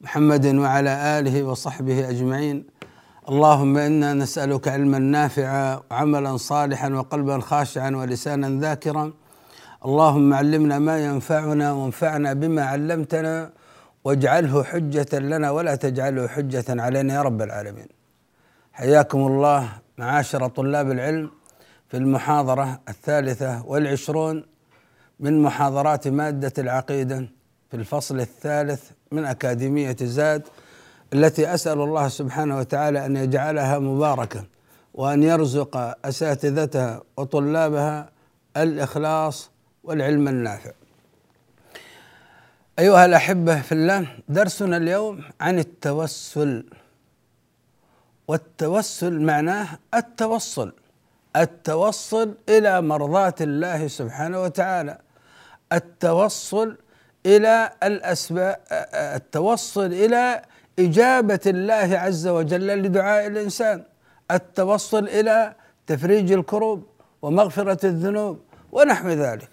محمد وعلى آله وصحبه أجمعين. اللهم إنا نسألك علما نافعا وعملا صالحا وقلبا خاشعا ولسانا ذاكرا. اللهم علمنا ما ينفعنا وانفعنا بما علمتنا واجعله حجة لنا ولا تجعله حجة علينا يا رب العالمين. حياكم الله معاشر طلاب العلم في المحاضرة الثالثة والعشرون من محاضرات مادة العقيدة في الفصل الثالث من أكاديمية زاد التي أسأل الله سبحانه وتعالى أن يجعلها مباركة وأن يرزق أساتذتها وطلابها الإخلاص والعلم النافع. أيها الأحبة في الله درسنا اليوم عن التوسل والتوسل معناه التوصل التوصل إلى مرضاة الله سبحانه وتعالى التوصل إلى الأسباب التوصل إلى إجابة الله عز وجل لدعاء الإنسان. التوصل إلى تفريج الكروب ومغفرة الذنوب ونحو ذلك.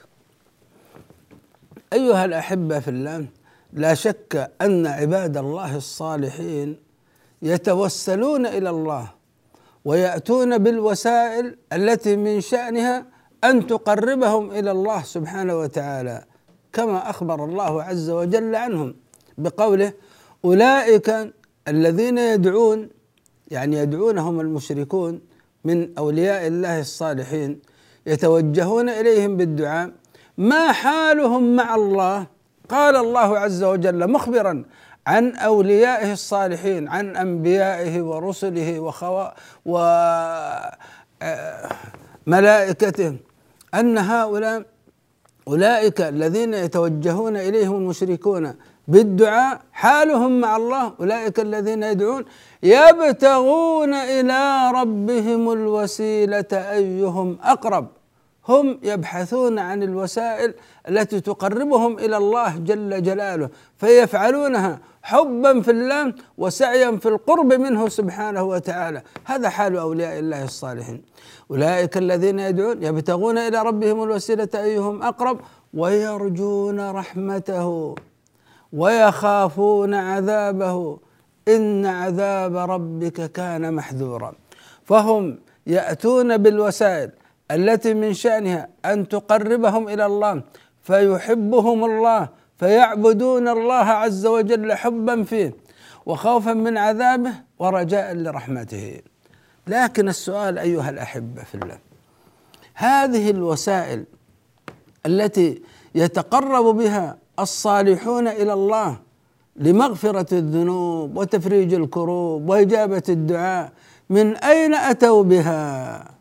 أيها الأحبة في الله لا شك أن عباد الله الصالحين يتوسلون إلى الله ويأتون بالوسائل التي من شأنها أن تقربهم إلى الله سبحانه وتعالى. كما أخبر الله عز وجل عنهم بقوله أولئك الذين يدعون يعني يدعونهم المشركون من أولياء الله الصالحين يتوجهون إليهم بالدعاء ما حالهم مع الله؟ قال الله عز وجل مخبرا عن أوليائه الصالحين عن أنبيائه ورسله وخوا وملائكته أن هؤلاء أولئك الذين يتوجهون إليهم المشركون بالدعاء حالهم مع الله أولئك الذين يدعون يبتغون إلى ربهم الوسيلة أيهم أقرب. هم يبحثون عن الوسائل التي تقربهم إلى الله جل جلاله فيفعلونها. حبا في الله وسعيا في القرب منه سبحانه وتعالى. هذا حال أولياء الله الصالحين. أولئك الذين يدعون يبتغون إلى ربهم الوسيلة أيهم أقرب ويرجون رحمته ويخافون عذابه. إن عذاب ربك كان محذورا. فهم يأتون بالوسائل التي من شأنها أن تقربهم إلى الله فيحبهم الله فيعبدون الله عز وجل حبا فيه وخوفا من عذابه ورجاء لرحمته. لكن السؤال أيها الأحبة في الله هذه الوسائل التي يتقرب بها الصالحون إلى الله لمغفرة الذنوب وتفريج الكروب وإجابة الدعاء من أين أتوا بها؟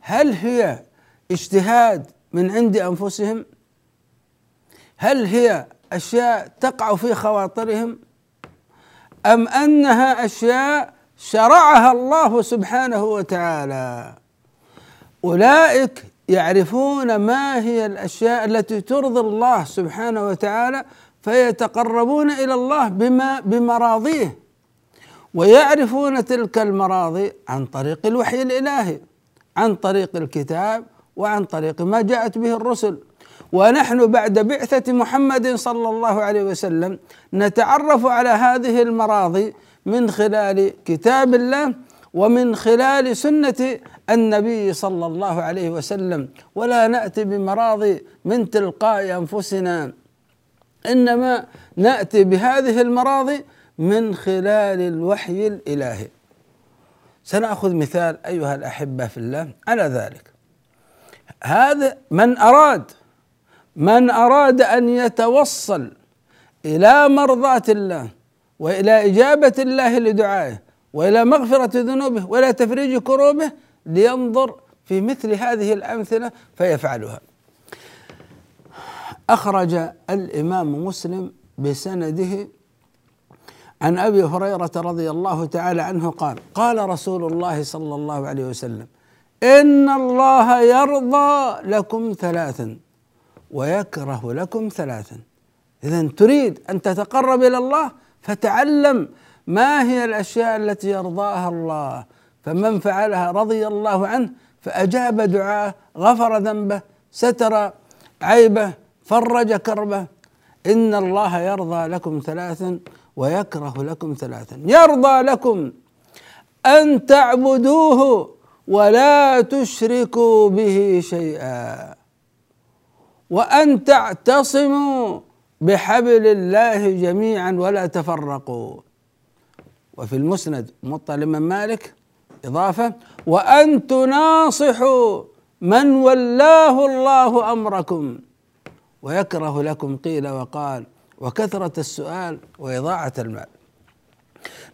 هل هي اجتهاد من عند أنفسهم؟ هل هي أشياء تقع في خواطرهم؟ أم أنها أشياء شرعها الله سبحانه وتعالى؟ أولئك يعرفون ما هي الأشياء التي ترضي الله سبحانه وتعالى فيتقربون إلى الله بما بمراضيه ويعرفون تلك المراضي عن طريق الوحي الإلهي عن طريق الكتاب وعن طريق ما جاءت به الرسل. ونحن بعد بعثة محمد صلى الله عليه وسلم نتعرف على هذه المراضي من خلال كتاب الله ومن خلال سنة النبي صلى الله عليه وسلم. ولا نأتي بمراضي من تلقاء أنفسنا إنما نأتي بهذه المراضي من خلال الوحي الإلهي. سنأخذ مثال أيها الأحبة في الله على ذلك. هذا من أراد من أراد أن يتوصل إلى مرضاة الله وإلى إجابة الله لدعائه وإلى مغفرة ذنوبه وإلى تفريج كروبه لينظر في مثل هذه الأمثلة فيفعلها. أخرج الإمام مسلم بسنده عن أبي هريرة رضي الله تعالى عنه قال قال رسول الله صلى الله عليه وسلم إن الله يرضى لكم ثلاثا. ويكره لكم ثلاثا. اذا تريد أن تتقرب إلى الله فتعلم ما هي الأشياء التي يرضاها الله. فمن فعلها رضي الله عنه فأجاب دعاءه غفر ذنبه ستر عيبه فرج كربه. إن الله يرضى لكم ثلاثا ويكره لكم ثلاثا. يرضى لكم أن تعبدوه ولا تشركوا به شيئا. وأن تعتصموا بحبل الله جميعا ولا تفرقوا. وفي المسند موطا الامام مالك إضافة وأن تناصحوا من ولاه الله أمركم ويكره لكم قيل وقال وكثرة السؤال وإضاعة المال.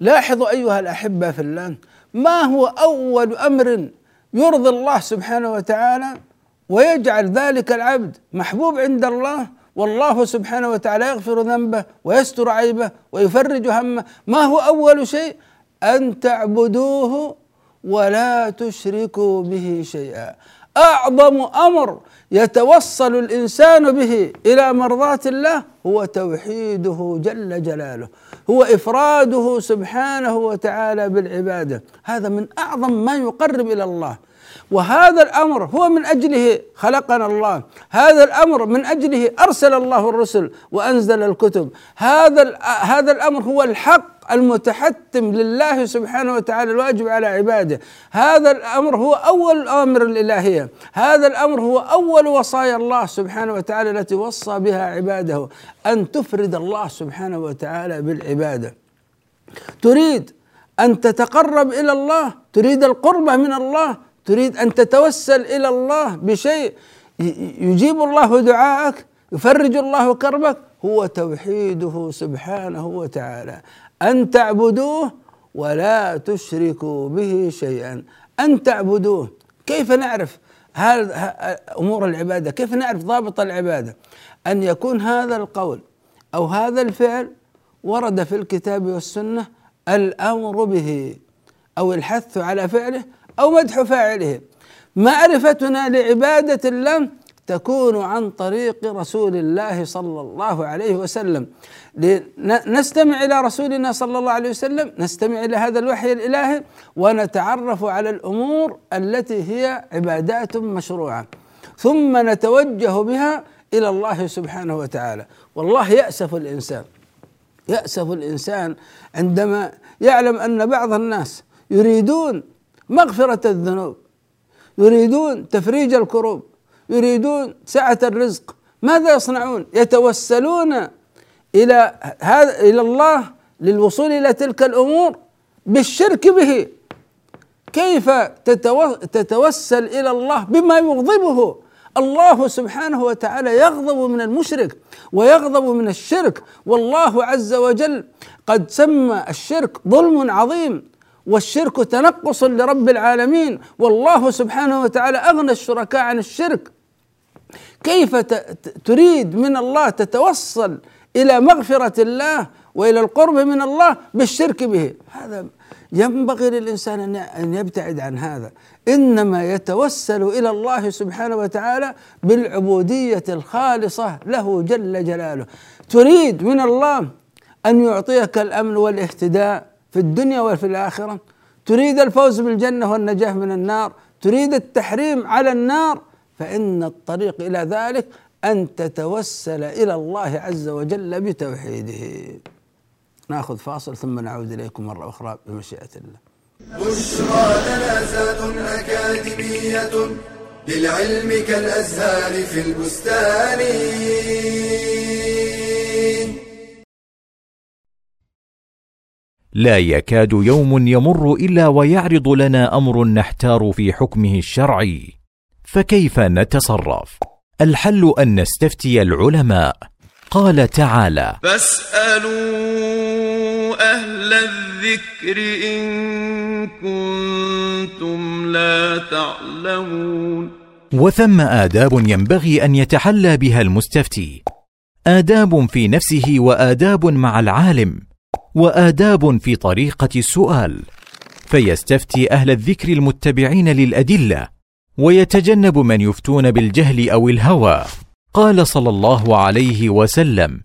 لاحظوا أيها الأحبة في الله ما هو أول أمر يرضي الله سبحانه وتعالى؟ ويجعل ذلك العبد محبوب عند الله والله سبحانه وتعالى يغفر ذنبه ويستر عيبه ويفرج همه. ما هو أول شيء؟ أن تعبدوه ولا تشركوا به شيئا. أعظم أمر يتوصل الإنسان به إلى مرضاة الله هو توحيده جل جلاله هو إفراده سبحانه وتعالى بالعبادة. هذا من أعظم ما يقرب إلى الله. وهذا الأمر هو من أجله خلقنا الله. هذا الأمر من أجله أرسل الله الرسل وأنزل الكتب. هذا هذا الأمر هو الحق المتحتم لله سبحانه وتعالى الواجب على عباده. هذا الأمر هو أول الاوامر الإلهية. هذا الأمر هو أول وصايا الله سبحانه وتعالى التي وصى بها عباده أن تفرد الله سبحانه وتعالى بالعبادة. تريد أن تتقرب إلى الله تريد القربة من الله تريد أن تتوسل إلى الله بشيء يجيب الله دعاءك يفرج الله كربك هو توحيده سبحانه وتعالى. أن تعبدوه ولا تشركوا به شيئا. أن تعبدوه كيف نعرف هذا أمور العبادة؟ كيف نعرف ضابط العبادة؟ أن يكون هذا القول أو هذا الفعل ورد في الكتاب والسنة الأمر به أو الحث على فعله أو مدح فاعله. معرفتنا لعبادة الله تكون عن طريق رسول الله صلى الله عليه وسلم. نستمع إلى رسولنا صلى الله عليه وسلم نستمع إلى هذا الوحي الإلهي ونتعرف على الأمور التي هي عبادات مشروعة. ثم نتوجه بها إلى الله سبحانه وتعالى. والله يأسف الإنسان. يأسف الإنسان عندما يعلم أن بعض الناس يريدون مغفرة الذنوب. يريدون تفريج الكروب. يريدون سعة الرزق. ماذا يصنعون؟ يتوسلون إلى هذا إلى الله للوصول إلى تلك الأمور بالشرك به. كيف تتوسل إلى الله بما يغضبه؟ الله سبحانه وتعالى يغضب من المشرك ويغضب من الشرك. والله عز وجل قد سمى الشرك ظلم عظيم. والشرك تنقص لرب العالمين. والله سبحانه وتعالى أغنى الشركاء عن الشرك. كيف تريد من الله تتوصل إلى مغفرة الله وإلى القرب من الله بالشرك به؟ هذا ينبغي للإنسان أن يبتعد عن هذا. إنما يتوسل إلى الله سبحانه وتعالى بالعبودية الخالصة له جل جلاله. تريد من الله أن يعطيك الأمن والاهتداء. في الدنيا وفي الآخرة. تريد الفوز بالجنة والنجاة من النار تريد التحريم على النار فإن الطريق إلى ذلك أن تتوسل إلى الله عز وجل بتوحيده. نأخذ فاصل ثم نعود إليكم مرة أخرى بمشيئة الله. بشرى لنا زاد أكاديمية للعلم كالأزهار في البستان. لا يكاد يوم يمر إلا ويعرض لنا أمر نحتار في حكمه الشرعي. فكيف نتصرف؟ الحل أن نستفتي العلماء. قال تعالى فاسألوا أهل الذكر إن كنتم لا تعلمون. وثم آداب ينبغي أن يتحلى بها المستفتي. آداب في نفسه وآداب مع العالم. وآداب في طريقة السؤال. فيستفتي أهل الذكر المتبعين للأدلة ويتجنب من يفتون بالجهل أو الهوى. قال صلى الله عليه وسلم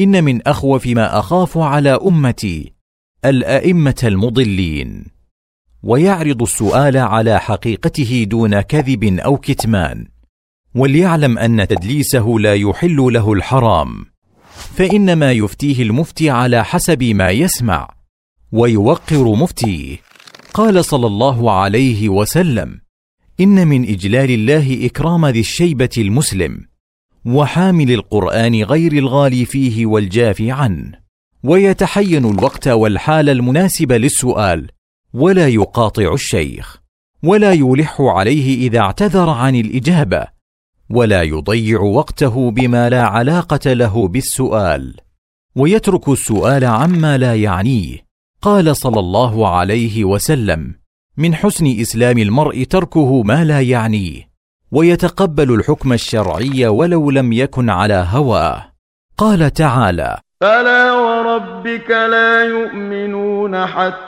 إن من أخوف ما أخاف على أمتي الأئمة المضلين. ويعرض السؤال على حقيقته دون كذب أو كتمان وليعلم أن تدليسه لا يحل له الحرام. فإنما يفتيه المفتي على حسب ما يسمع ويوقر مفتيه. قال صلى الله عليه وسلم إن من إجلال الله إكرام ذي الشيبة المسلم وحامل القرآن غير الغالي فيه والجافي عنه. ويتحين الوقت والحال المناسب للسؤال ولا يقاطع الشيخ ولا يلح عليه إذا اعتذر عن الإجابة. ولا يضيع وقته بما لا علاقة له بالسؤال. ويترك السؤال عما لا يعنيه. قال صلى الله عليه وسلم من حسن إسلام المرء تركه ما لا يعنيه. ويتقبل الحكم الشرعي ولو لم يكن على هواه. قال تعالى فلا وربك لا يؤمنون حتى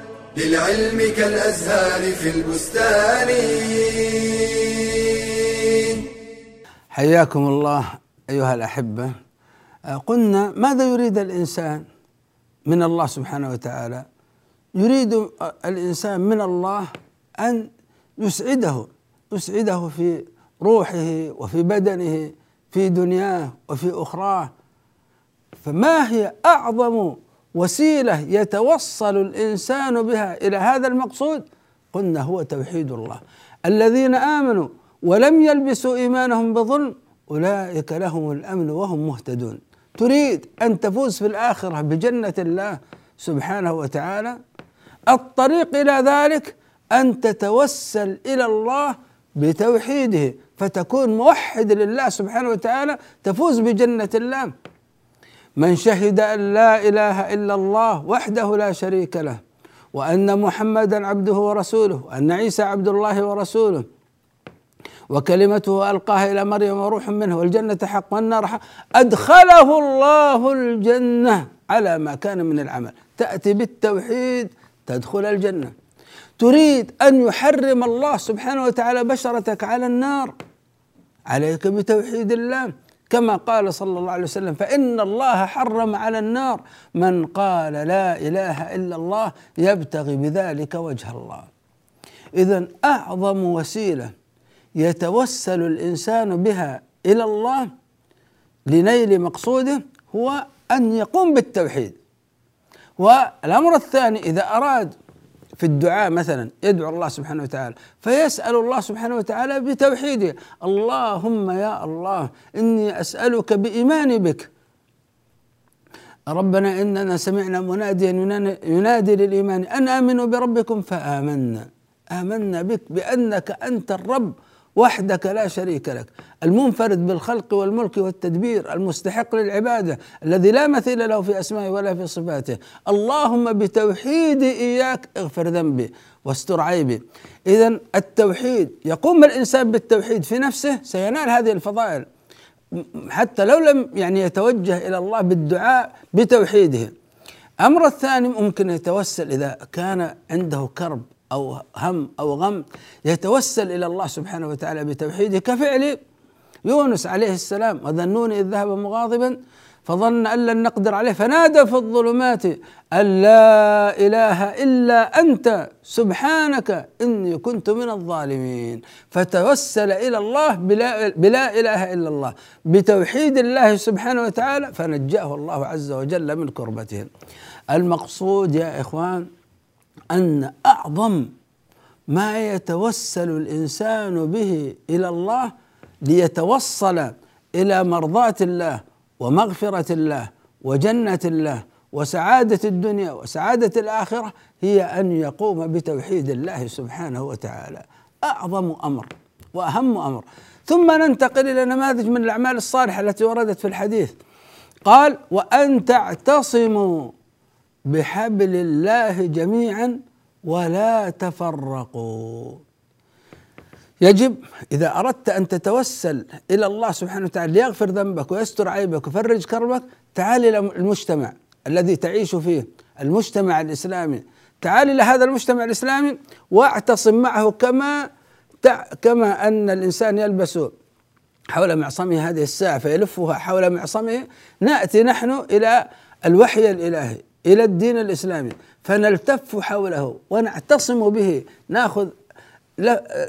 للعلم كالأزهار في البستان. حياكم الله أيها الأحبة. آه، قلنا ماذا يريد الإنسان من الله سبحانه وتعالى؟ يريد الإنسان من الله أن يسعده يسعده في روحه وفي بدنه في دنياه وفي أخراه. فما هي أعظم وسيلة يتوصل الإنسان بها إلى هذا المقصود قلنا هو توحيد الله. الذين آمنوا ولم يلبسوا إيمانهم بظلم أولئك لهم الأمن وهم مهتدون. تريد أن تفوز في الآخرة بجنة الله سبحانه وتعالى؟ الطريق إلى ذلك أن تتوسل إلى الله بتوحيده فتكون موحد لله سبحانه وتعالى تفوز بجنة الله. من شهد أن لا إله إلا الله وحده لا شريك له وأن محمدا عبده ورسوله وأن عيسى عبد الله ورسوله. وكلمته ألقاها إلى مريم وروح منه والجنة حق والنار حق أدخله الله الجنة على ما كان من العمل. تأتي بالتوحيد تدخل الجنة. تريد أن يحرم الله سبحانه وتعالى بشرتك على النار. عليك بتوحيد الله. كما قال صلى الله عليه وسلم فإن الله حرم على النار. من قال لا إله إلا الله يبتغي بذلك وجه الله. إذا أعظم وسيلة يتوسل الإنسان بها إلى الله لنيل مقصوده هو أن يقوم بالتوحيد. والأمر الثاني إذا أراد في الدعاء مثلا يدعو الله سبحانه وتعالى فيسأل الله سبحانه وتعالى بتوحيده. اللهم يا الله إني أسألك بإيماني بك. ربنا إننا سمعنا مناديا ينادي للإيمان أن آمنوا بربكم فآمنا. آمنا بك بأنك أنت الرب. وحدك لا شريك لك. المنفرد بالخلق والملك والتدبير المستحق للعبادة الذي لا مثيل له في أسمائه ولا في صفاته. اللهم بتوحيدي إياك اغفر ذنبي واستر عيبي. اذا التوحيد يقوم الإنسان بالتوحيد في نفسه سينال هذه الفضائل. حتى لو لم يعني يتوجه إلى الله بالدعاء بتوحيده. الامر الثاني ممكن يتوسل إذا كان عنده كرب. أو هم أو غم يتوسل إلى الله سبحانه وتعالى بتوحيده كفعل يونس عليه السلام وذنون إذ ذهب مغاضبا فظن أن لن نقدر عليه فنادى في الظلمات أن لا إله إلا أنت سبحانك إني كنت من الظالمين. فتوسل إلى الله بلا, بلا إله إلا الله بتوحيد الله سبحانه وتعالى فنجاه الله عز وجل من كربتهم المقصود يا إخوان أن أعظم ما يتوسل الإنسان به إلى الله ليتوصل إلى مرضاة الله ومغفرة الله وجنة الله وسعادة الدنيا وسعادة الآخرة هي أن يقوم بتوحيد الله سبحانه وتعالى. أعظم أمر وأهم أمر. ثم ننتقل إلى نماذج من الأعمال الصالحة التي وردت في الحديث. قال وأن تعتصموا بحبل الله جميعا ولا تفرقوا. يجب إذا أردت أن تتوسل إلى الله سبحانه وتعالى ليغفر ذنبك ويستر عيبك ويفرج كربك تعال إلى المجتمع الذي تعيش فيه المجتمع الإسلامي. تعال إلى هذا المجتمع الإسلامي واعتصم معه كما كما أن الإنسان يلبس حول معصمه هذه الساعة فيلفها حول معصمه. نأتي نحن إلى الوحي الإلهي. إلى الدين الإسلامي فنلتف حوله ونعتصم به ناخذ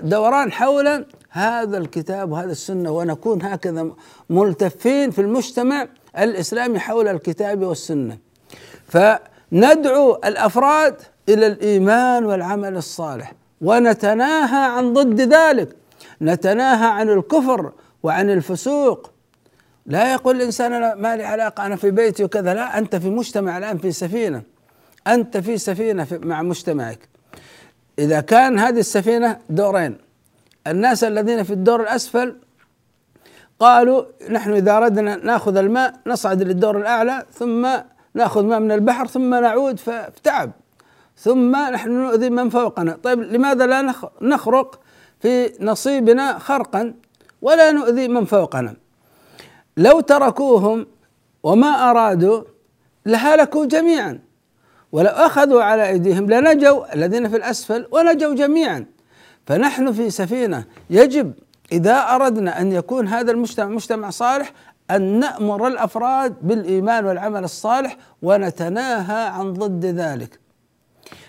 دوران حول هذا الكتاب وهذا السنة ونكون هكذا ملتفين في المجتمع الإسلامي حول الكتاب والسنة. فندعو الأفراد إلى الإيمان والعمل الصالح ونتناهى عن ضد ذلك. نتناهى عن الكفر وعن الفسوق لا يقول الإنسان أنا ما لي علاقة أنا في بيتي وكذا لا أنت في مجتمع الآن في سفينة. أنت في سفينة مع مجتمعك. إذا كان هذه السفينة دورين الناس الذين في الدور الأسفل قالوا نحن إذا أردنا نأخذ الماء نصعد للدور الأعلى ثم نأخذ ماء من البحر ثم نعود فتعب ثم نحن نؤذي من فوقنا. طيب لماذا لا نخرق في نصيبنا خرقا ولا نؤذي من فوقنا؟ لو تركوهم وما أرادوا لهلكوا جميعا. ولو أخذوا على أيديهم لنجوا الذين في الأسفل ونجوا جميعا. فنحن في سفينة يجب إذا أردنا أن يكون هذا المجتمع مجتمع صالح أن نأمر الأفراد بالإيمان والعمل الصالح ونتناهى عن ضد ذلك.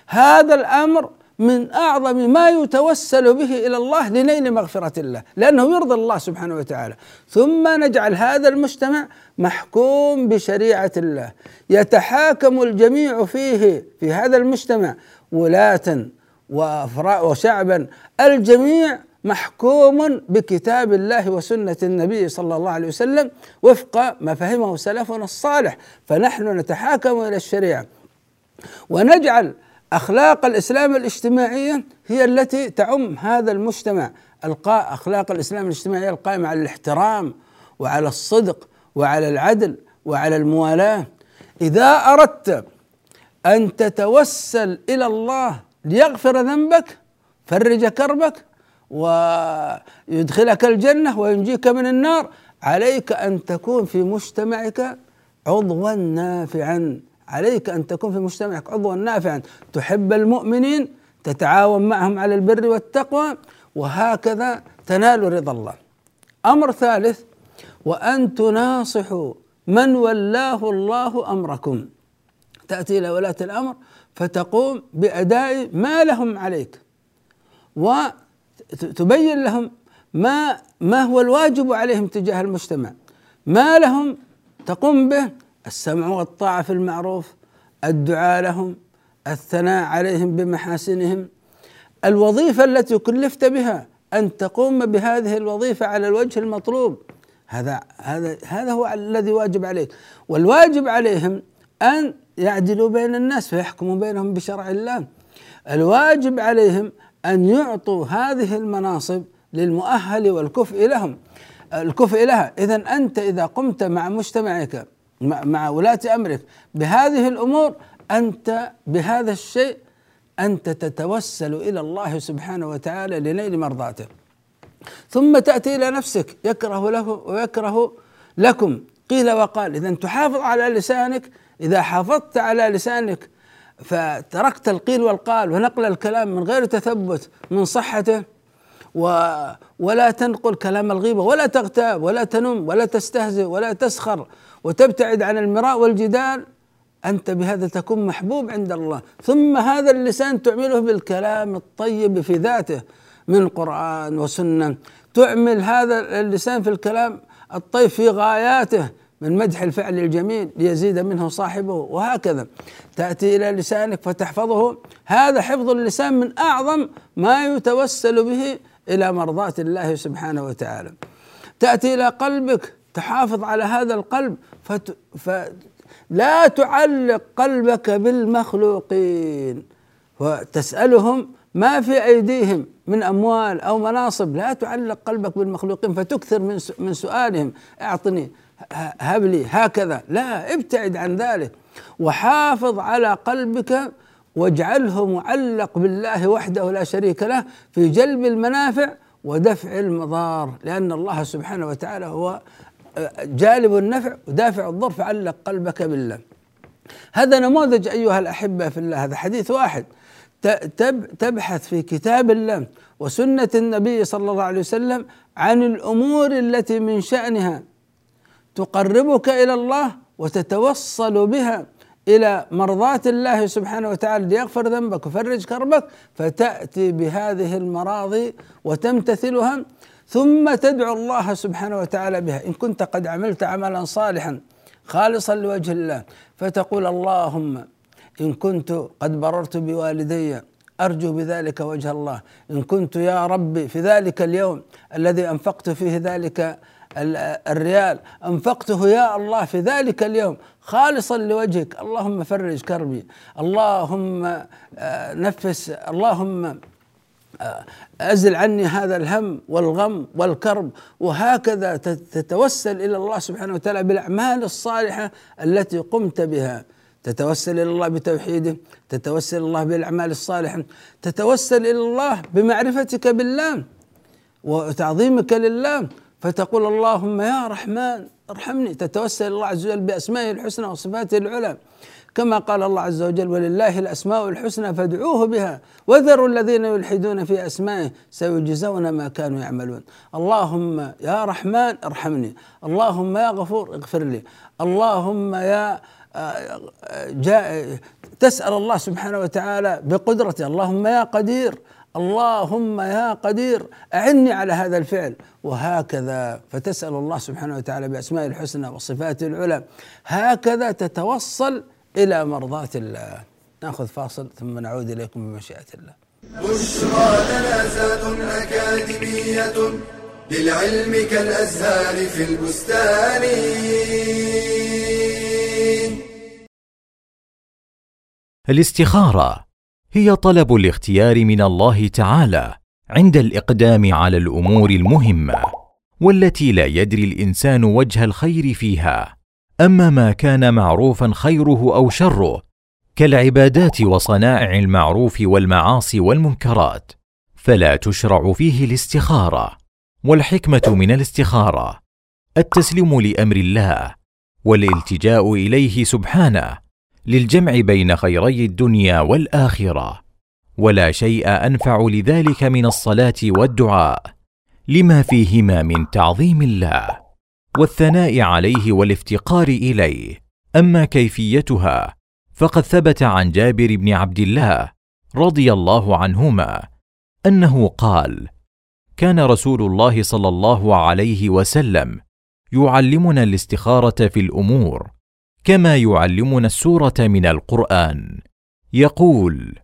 هذا الأمر من أعظم ما يتوسل به إلى الله لنيل مغفرة الله، لأنه يرضي الله سبحانه وتعالى، ثم نجعل هذا المجتمع محكوم بشريعة الله، يتحاكم الجميع فيه في هذا المجتمع ولاة وشعبا. الجميع محكوم بكتاب الله وسنة النبي صلى الله عليه وسلم وفق ما فهمه سلفنا الصالح. فنحن نتحاكم إلى الشريعة. ونجعل أخلاق الإسلام الاجتماعية هي التي تعم هذا المجتمع. أخلاق الإسلام الاجتماعية القائمة على الاحترام وعلى الصدق وعلى العدل وعلى الموالاة. إذا أردت أن تتوسل إلى الله ليغفر ذنبك فرج كربك ويدخلك الجنة وينجيك من النار عليك أن تكون في مجتمعك عضوا نافعا. عليك أن تكون في مجتمعك عضوا نافعا تحب المؤمنين تتعاون معهم على البر والتقوى وهكذا تنال رضا الله. أمر ثالث وأن تناصحوا من ولاه الله أمركم. تأتي إلى ولاة الأمر فتقوم بأداء ما لهم عليك وتبين لهم ما ما هو الواجب عليهم تجاه المجتمع ما لهم تقوم به السمع والطاعة في المعروف الدعاء لهم الثناء عليهم بمحاسنهم. الوظيفة التي كلفت بها أن تقوم بهذه الوظيفة على الوجه المطلوب هذا هذا هذا هو الذي واجب عليك. والواجب عليهم أن يعدلوا بين الناس فيحكموا بينهم بشرع الله. الواجب عليهم أن يعطوا هذه المناصب للمؤهل والكفء لهم. الكفء لها. إذا أنت إذا قمت مع مجتمعك مع ولاة أمرك. بهذه الأمور أنت بهذا الشيء أنت تتوسل إلى الله سبحانه وتعالى لنيل مرضاته. ثم تأتي إلى نفسك يكره له ويكره لكم. قيل وقال إذا تحافظ على لسانك إذا حافظت على لسانك فتركت القيل والقال ونقل الكلام من غير تثبت من صحته و ولا تنقل كلام الغيبة ولا تغتاب ولا تنم ولا تستهزئ ولا تسخر وتبتعد عن المراء والجدال أنت بهذا تكون محبوب عند الله. ثم هذا اللسان تعمله بالكلام الطيب في ذاته من قرآن وسنة. تعمل هذا اللسان في الكلام الطيب في غاياته من مدح الفعل الجميل ليزيد منه صاحبه وهكذا. تأتي إلى لسانك فتحفظه. هذا حفظ اللسان من أعظم ما يتوسل به إلى مرضاة الله سبحانه وتعالى. تأتي إلى قلبك تحافظ على هذا القلب فت... فلا تعلق قلبك بالمخلوقين. وتسألهم ما في أيديهم من أموال أو مناصب. لا تعلق قلبك بالمخلوقين فتكثر من من سؤالهم. أعطني هب لي هكذا. لا ابتعد عن ذلك. وحافظ على قلبك واجعله معلق بالله وحده لا شريك له في جلب المنافع ودفع المضار لأن الله سبحانه وتعالى هو جالب النفع ودافع الضر فعلق قلبك بالله. هذا نموذج أيها الأحبة في الله. هذا حديث واحد. تبحث في كتاب الله وسنة النبي صلى الله عليه وسلم عن الأمور التي من شأنها. تقربك إلى الله وتتوصل بها إلى مرضاة الله سبحانه وتعالى. ليغفر ذنبك ويفرج كربك فتأتي بهذه المراضي وتمتثلها. ثم تدعو الله سبحانه وتعالى بها. إن كنت قد عملت عملا صالحا خالصا لوجه الله فتقول اللهم إن كنت قد بررت بوالدي أرجو بذلك وجه الله. إن كنت يا ربي في ذلك اليوم الذي أنفقت فيه ذلك الريال أنفقته يا الله في ذلك اليوم خالصا لوجهك. اللهم فرج كربي. اللهم آه، نفس. اللهم أزل عني هذا الهم والغم والكرب وهكذا تتوسل إلى الله سبحانه وتعالى بالأعمال الصالحة التي قمت بها. تتوسل إلى الله بتوحيده تتوسل إلى الله بالأعمال الصالحة تتوسل إلى الله بمعرفتك بالله وتعظيمك لله. فتقول اللهم يا رحمن ارحمني. تتوسل الله عز وجل بأسمائه الحسنى وصفاته العلى. كما قال الله عز وجل ولله الأسماء الحسنى فادعوه بها وذروا الذين يلحدون في أسمائه سيجزون ما كانوا يعملون. اللهم يا رحمن ارحمني اللهم يا غفور اغفر لي اللهم يا آه، جاء تسأل الله سبحانه وتعالى بقدرته اللهم يا قدير اللهم يا قدير أعني على هذا الفعل. وهكذا فتسأل الله سبحانه وتعالى بأسماء الحسنى وصفاته العلى هكذا تتوصل إلى مرضاة الله. نأخذ فاصل ثم نعود إليكم بمشيئة الله. بشرى لنا أكاديمية للعلم كالأزهار في البستان. الاستخارة هي طلب الاختيار من الله تعالى عند الإقدام على الأمور المهمة والتي لا يدري الإنسان وجه الخير فيها. أما ما كان معروفا خيره أو شره كالعبادات وصنائع المعروف والمعاصي والمنكرات فلا تشرع فيه الاستخارة والحكمة من الاستخارة التسليم لأمر الله والالتجاء إليه سبحانه للجمع بين خيري الدنيا والآخرة ولا شيء أنفع لذلك من الصلاة والدعاء لما فيهما من تعظيم الله. والثناء عليه والافتقار إليه. أما كيفيتها فقد ثبت عن جابر بن عبد الله رضي الله عنهما أنه قال كان رسول الله صلى الله عليه وسلم يعلمنا الاستخارة في الأمور كما يعلمنا السورة من القرآن. يقول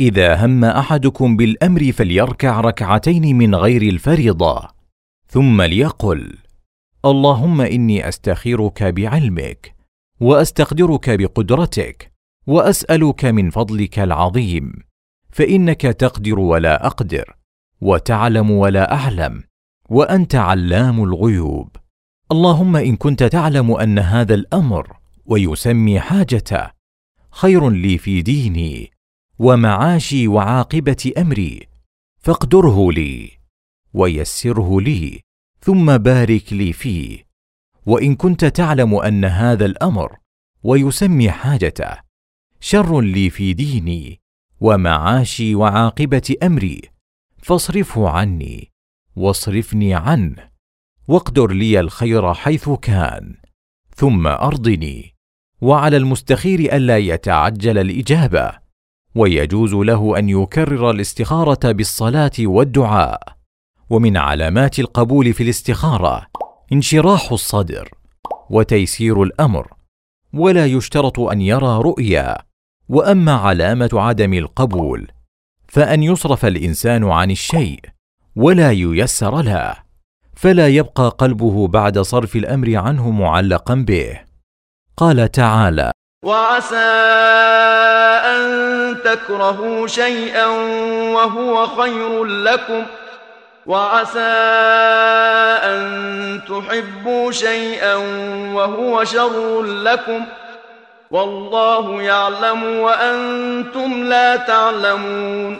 إذا هم أحدكم بالأمر فليركع ركعتين من غير الفريضة ثم ليقل اللهم إني أستخيرك بعلمك وأستقدرك بقدرتك وأسألك من فضلك العظيم فإنك تقدر ولا أقدر وتعلم ولا أعلم وأنت علام الغيوب. اللهم إن كنت تعلم أن هذا الأمر ويسمي حاجته خير لي في ديني ومعاشي وعاقبة أمري فاقدره لي ويسره لي ثم بارك لي فيه وإن كنت تعلم أن هذا الأمر ويسمي حاجته شر لي في ديني ومعاشي وعاقبة أمري فاصرفه عني واصرفني عنه واقدر لي الخير حيث كان ثم أرضني وعلى المستخير الا يتعجل الإجابة ويجوز له أن يكرر الاستخارة بالصلاة والدعاء. ومن علامات القبول في الاستخارة انشراح الصدر وتيسير الأمر ولا يشترط أن يرى رؤيا. وأما علامة عدم القبول فأن يصرف الإنسان عن الشيء ولا ييسر له فلا يبقى قلبه بعد صرف الأمر عنه معلقا به. قال تعالى وعسى أن تكرهوا شيئا وهو خير لكم وعسى أن تحبوا شيئا وهو شر لكم والله يعلم وأنتم لا تعلمون.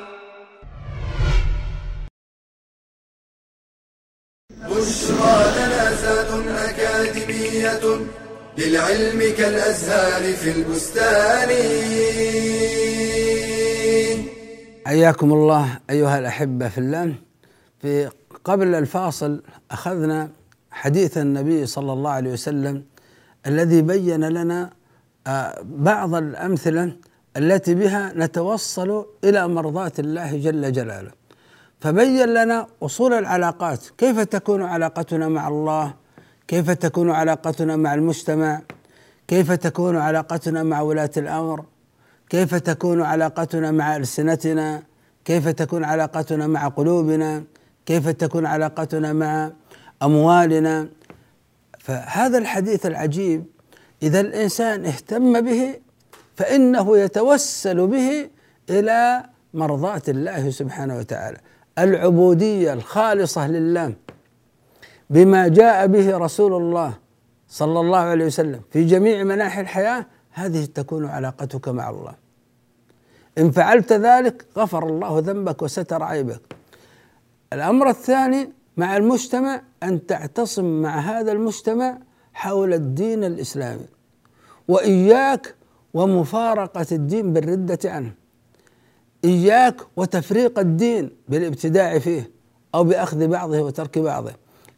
بشرى لنا زاد أكاديمية للعلم كالأزهار في البستان. حياكم الله أيها الأحبة في الله. في قبل الفاصل أخذنا حديث النبي صلى الله عليه وسلم الذي بين لنا آه، بعض الأمثلة التي بها نتوصل إلى مرضاه الله جل جلاله. فبين لنا أصول العلاقات كيف تكون علاقتنا مع الله؟ كيف تكون علاقتنا مع المجتمع؟ كيف تكون علاقتنا مع ولاة الأمر؟ كيف تكون علاقتنا مع ألسنتنا؟ كيف تكون علاقتنا مع قلوبنا؟ كيف تكون علاقتنا مع أموالنا؟ فهذا الحديث العجيب. إذا الإنسان اهتم به فإنه يتوسل به إلى مرضاة الله سبحانه وتعالى العبودية الخالصة لله بما جاء به رسول الله صلى الله عليه وسلم في جميع مناحي الحياة هذه تكون علاقتك مع الله. إن فعلت ذلك غفر الله ذنبك وستر عيبك. الأمر الثاني مع المجتمع أن تعتصم مع هذا المجتمع حول الدين الإسلامي وإياك ومفارقة الدين بالردة عنه إياك وتفريق الدين بالابتداع فيه أو بأخذ بعضه وترك بعضه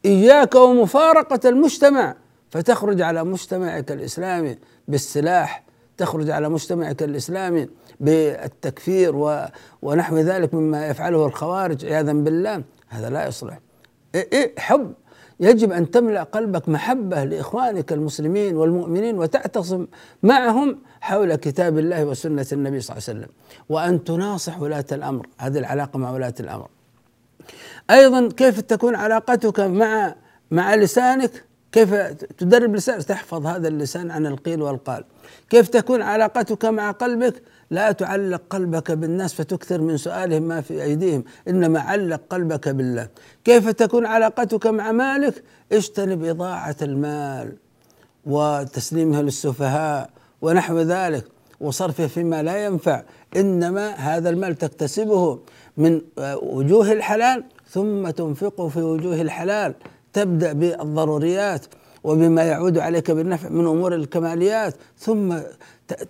إياك ومفارقة المجتمع فتخرج على مجتمعك الإسلامي بالسلاح تخرج على مجتمعك الإسلامي بالتكفير. ونحو ذلك مما يفعله الخوارج عياذا بالله. هذا لا يصلح. إيه إيه حب. يجب أن تملأ قلبك محبة لإخوانك المسلمين والمؤمنين وتعتصم معهم حول كتاب الله وسنة النبي صلى الله عليه وسلم. وأن تناصح ولاة الأمر. هذه العلاقة مع ولاة الأمر. أيضا كيف تكون علاقتك مع مع لسانك؟ كيف تدرب لسانك؟ تحفظ هذا اللسان عن القيل والقال. كيف تكون علاقتك مع قلبك؟ لا تعلق قلبك بالناس فتكثر من سؤالهم ما في أيديهم. إنما علق قلبك بالله. كيف تكون علاقتك مع مالك؟ اجتنب إضاعة المال وتسليمها للسفهاء ونحو ذلك وصرفه فيما لا ينفع. إنما هذا المال تكتسبه من وجوه الحلال ثم تنفقه في وجوه الحلال. تبدأ بالضروريات وبما يعود عليك بالنفع من أمور الكماليات ثم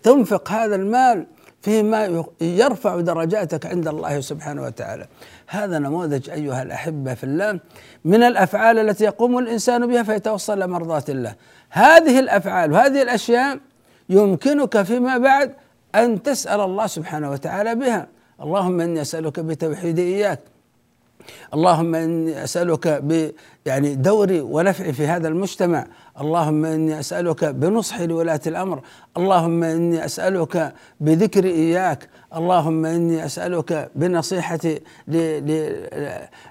تنفق هذا المال فيما يرفع درجاتك عند الله سبحانه وتعالى. هذا نموذج أيها الأحبة في الله من الأفعال التي يقوم الإنسان بها فيتوصل لمرضاه الله. هذه الأفعال وهذه الأشياء يمكنك فيما بعد أن تسأل الله سبحانه وتعالى بها. اللهم إني أسألك بتوحيد اياك اللهم إني أسألك ب يعني دوري ونفعي في هذا المجتمع. اللهم إني أسألك بنصحي لولاة الأمر. اللهم إني أسألك بذكري إياك. اللهم إني أسألك بنصيحتي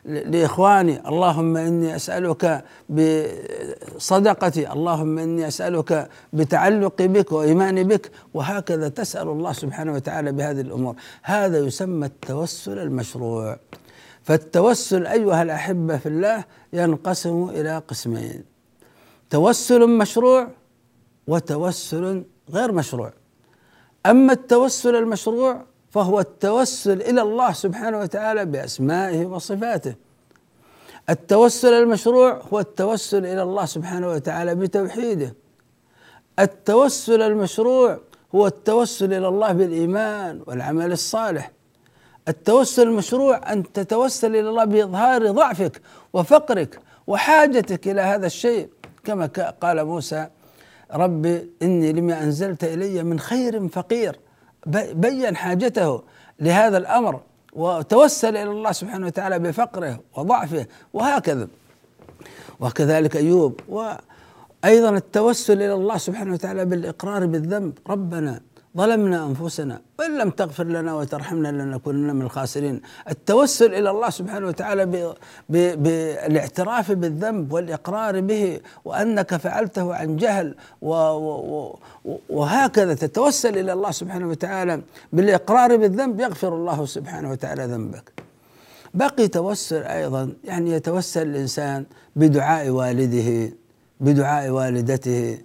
لإخواني. اللهم إني أسألك بصدقتي. اللهم إني أسألك بتعلقي بك وإيماني بك. وهكذا تسأل الله سبحانه وتعالى بهذه الأمور. هذا يسمى التوسل المشروع. فالتوسل أيها الأحبة في الله ينقسم إلى قسمين توسل مشروع وتوسل غير مشروع. أما التوسل المشروع فهو التوسل إلى الله سبحانه وتعالى بأسمائه وصفاته. التوسل المشروع هو التوسل إلى الله سبحانه وتعالى بتوحيده. التوسل المشروع هو التوسل إلى الله بالإيمان والعمل الصالح. التوسل المشروع أن تتوسل إلى الله بإظهار ضعفك وفقرك وحاجتك إلى هذا الشيء. كما قال موسى ربي إني لما أنزلت إلي من خير فقير بين حاجته لهذا الأمر وتوسل إلى الله سبحانه وتعالى بفقره وضعفه وهكذا. وكذلك أيوب وأيضا التوسل إلى الله سبحانه وتعالى بالإقرار بالذنب ربنا ظلمنا أنفسنا وإن لم تغفر لنا وترحمنا لنكونن من الخاسرين. التوسل إلى الله سبحانه وتعالى بالاعتراف بالذنب والإقرار به وأنك فعلته عن جهل وهكذا تتوسل إلى الله سبحانه وتعالى بالإقرار بالذنب يغفر الله سبحانه وتعالى ذنبك. بقي توسل أيضا يعني يتوسل الإنسان بدعاء والده بدعاء والدته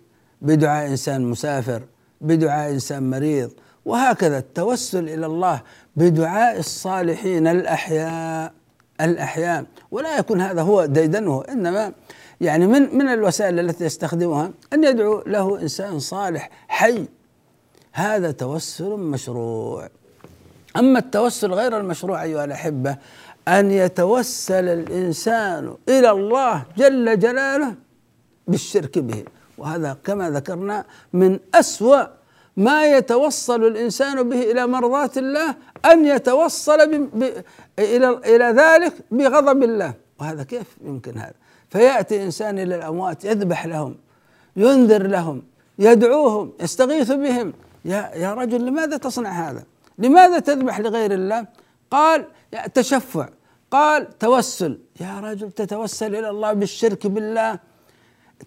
بدعاء إنسان مسافر بدعاء إنسان مريض. وهكذا التوسل إلى الله بدعاء الصالحين الاحياء الأحياء. ولا يكون هذا هو ديدنه إنما يعني من من الوسائل التي يستخدمها أن يدعو له إنسان صالح حي. هذا توسل مشروع. أما التوسل غير المشروع أيها الأحبة أن يتوسل الإنسان إلى الله جل جلاله بالشرك به. وهذا كما ذكرنا من أسوأ ما يتوصل الإنسان به إلى مرضاة الله أن يتوصل ب... ب... إلى إلى ذلك بغضب الله. وهذا كيف يمكن هذا؟ فيأتي إنسان إلى الأموات يذبح لهم ينذر لهم يدعوهم يستغيث بهم. يا يا رجل لماذا تصنع هذا؟ لماذا تذبح لغير الله؟ قال تشفع. قال توسل. يا رجل تتوسل إلى الله بالشرك بالله.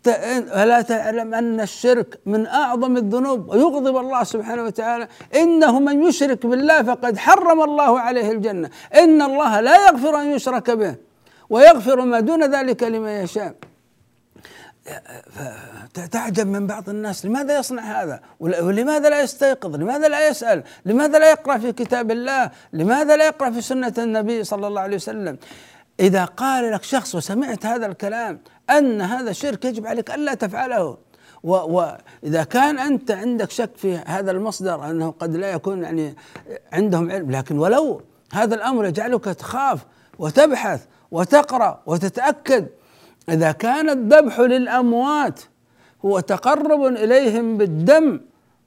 ألا تعلم أن الشرك من أعظم الذنوب ويغضب الله سبحانه وتعالى. إنه من يشرك بالله فقد حرم الله عليه الجنة. إن الله لا يغفر أن يشرك به ويغفر ما دون ذلك لمن يشاء. تعجب من بعض الناس. لماذا يصنع هذا؟ ولماذا لا يستيقظ؟ لماذا لا يسأل؟ لماذا لا يقرأ في كتاب الله؟ لماذا لا يقرأ في سنة النبي صلى الله عليه وسلم؟ إذا قال لك شخص وسمعت هذا الكلام أن هذا شرك يجب عليك ألا تفعله. وإذا كان أنت عندك شك في هذا المصدر أنه قد لا يكون يعني عندهم علم لكن ولو هذا الأمر يجعلك تخاف وتبحث وتقرأ وتتأكد إذا كان الذبح للأموات هو تقرب إليهم بالدم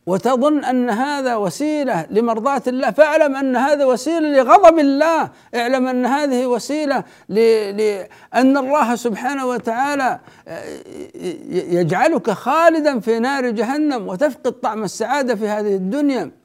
وتظن أن هذا وسيلة لمرضاة الله فاعلم أن هذا وسيلة لغضب الله اعلم أن هذه وسيلة لأن الله سبحانه وتعالى آه، يجعلك خالدا في نار جهنم وتفقد طعم السعادة في هذه الدنيا.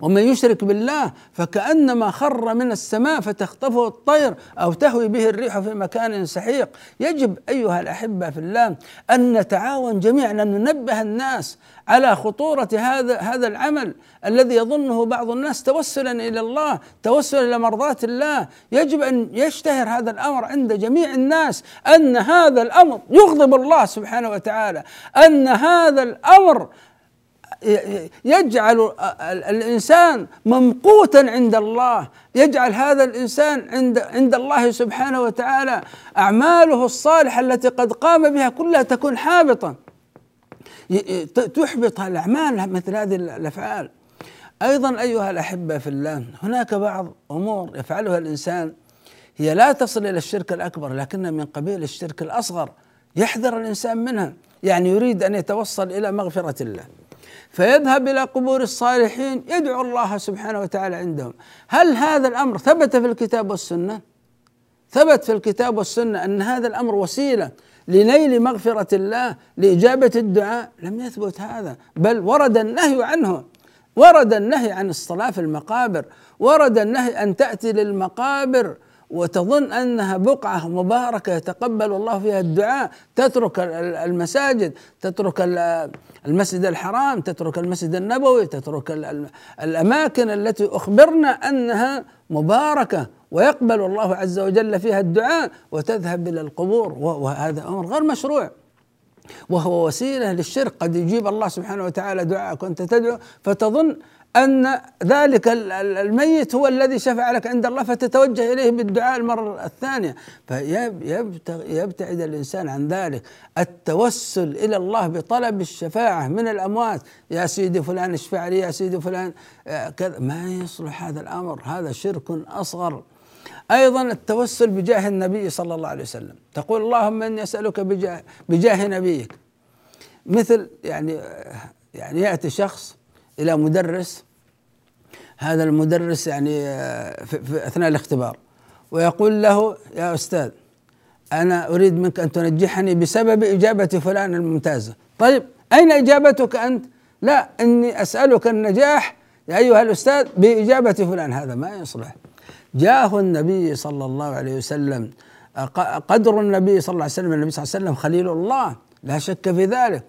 ومن يشرك بالله فكأنما خر من السماء فتخطفه الطير أو تهوي به الريح في مكان سحيق. يجب أيها الأحبة في الله أن نتعاون جميعا أن ننبه الناس على خطورة هذا هذا العمل الذي يظنه بعض الناس توسلا إلى الله توسلا إلى مرضاة الله. يجب أن يشتهر هذا الأمر عند جميع الناس أن هذا الأمر يغضب الله سبحانه وتعالى أن هذا الأمر يجعل الإنسان ممقوتا عند الله. يجعل هذا الإنسان عند عند الله سبحانه وتعالى أعماله الصالحة التي قد قام بها كلها تكون حابطة. تحبط الأعمال مثل هذه الأفعال. أيضا أيها الأحبة في الله هناك بعض أمور يفعلها الإنسان. هي لا تصل إلى الشرك الأكبر لكنها من قبيل الشرك الأصغر يحذر الإنسان منها يعني يريد أن يتوصل إلى مغفرة الله. فيذهب إلى قبور الصالحين يدعو الله سبحانه وتعالى عندهم. هل هذا الأمر ثبت في الكتاب والسنة؟ ثبت في الكتاب والسنة أن هذا الأمر وسيلة لنيل مغفرة الله لإجابة الدعاء؟ لم يثبت هذا بل ورد النهي عنه. ورد النهي عن الصلاة في المقابر ورد النهي أن تأتي للمقابر. وتظن أنها بقعة مباركة يتقبل الله فيها الدعاء. تترك المساجد تترك المسجد الحرام تترك المسجد النبوي تترك الأماكن التي أخبرنا أنها مباركة ويقبل الله عز وجل فيها الدعاء وتذهب إلى القبور. وهذا أمر غير مشروع. وهو وسيلة للشرك. قد يجيب الله سبحانه وتعالى دعاءك وأنت تدعو فتظن أن ذلك الميت هو الذي شفع لك عند الله فتتوجه إليه بالدعاء المرة الثانية. فيبتعد الإنسان عن ذلك. التوسل إلى الله بطلب الشفاعة من الأموات. يا سيدي فلان اشفع لي يا سيدي فلان آه، كذا. ما يصلح هذا الأمر. هذا شرك أصغر. أيضا التوسل بجاه النبي صلى الله عليه وسلم. تقول اللهم إني أسألك بجاه, بجاه نبيك. مثل يعني يعني يأتي شخص إلى مدرس. هذا المدرس يعني آه، في, في أثناء الاختبار. ويقول له يا أستاذ أنا أريد منك أن تنجحني بسبب إجابة فلان الممتازة طيب أين إجابتك أنت؟ لا إني أسألك النجاح يا أيها الأستاذ بإجابة فلان. هذا ما يصلح. جاه النبي صلى الله عليه وسلم قدر النبي صلى الله عليه وسلم النبي صلى الله عليه وسلم خليل الله لا شك في ذلك.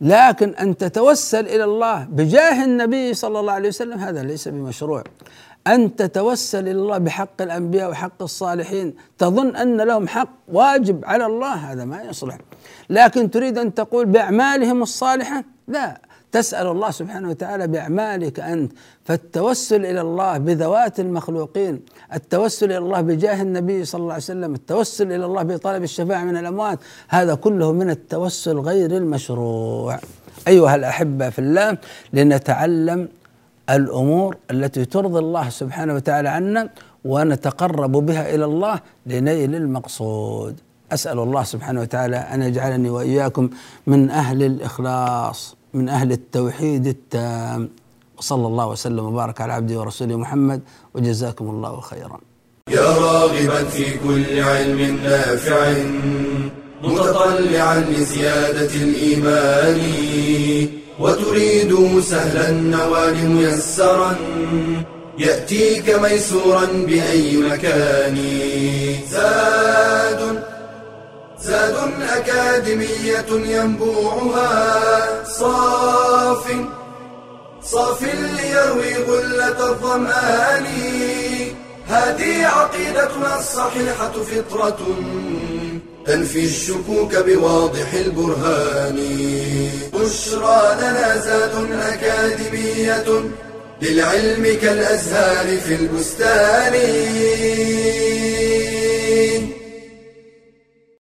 لكن أن تتوسل إلى الله بجاه النبي صلى الله عليه وسلم هذا ليس بمشروع. أن تتوسل إلى الله بحق الأنبياء وحق الصالحين تظن أن لهم حق واجب على الله هذا ما يصلح. لكن تريد أن تقول بأعمالهم الصالحة؟ لا. تسأل الله سبحانه وتعالى بأعمالك أنت فالتوسل إلى الله بذوات المخلوقين التوسل إلى الله بجاه النبي صلى الله عليه وسلم التوسل إلى الله بطلب الشفاعة من الأموات هذا كله من التوسل غير المشروع. أيها الأحبة في الله لنتعلم الأمور التي ترضي الله سبحانه وتعالى عنا ونتقرب بها إلى الله لنيل المقصود. أسأل الله سبحانه وتعالى أن يجعلني وإياكم من أهل الإخلاص من أهل التوحيد التام. وصلى الله وسلم وبارك على عبده ورسوله محمد وجزاكم الله خيرا. يا راغبا في كل علم نافع متطلعا لزيادة الإيمان وتريد سهلا النوال ميسرا يأتيك ميسورا بأي مكان. زاد زاد أكاديمية ينبوعها صاف صاف ليروي غلة الظمآن. هذه عقيدتنا الصحيحة فطرة تنفي الشكوك بواضح البرهان. بشرى لنا زاد أكاديمية للعلم كالأزهار في البستان.